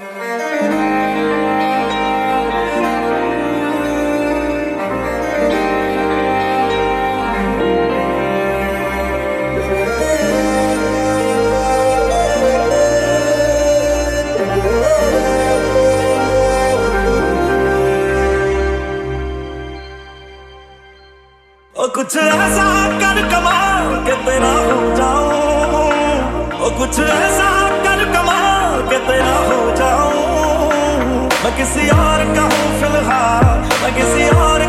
कुछ ऐसा कर कमाल के तेरा हो जाऊँ ओ कुछ ऐसा मैं किसी और का हूँ फ़िलहाल। मैं किसी और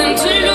तेरा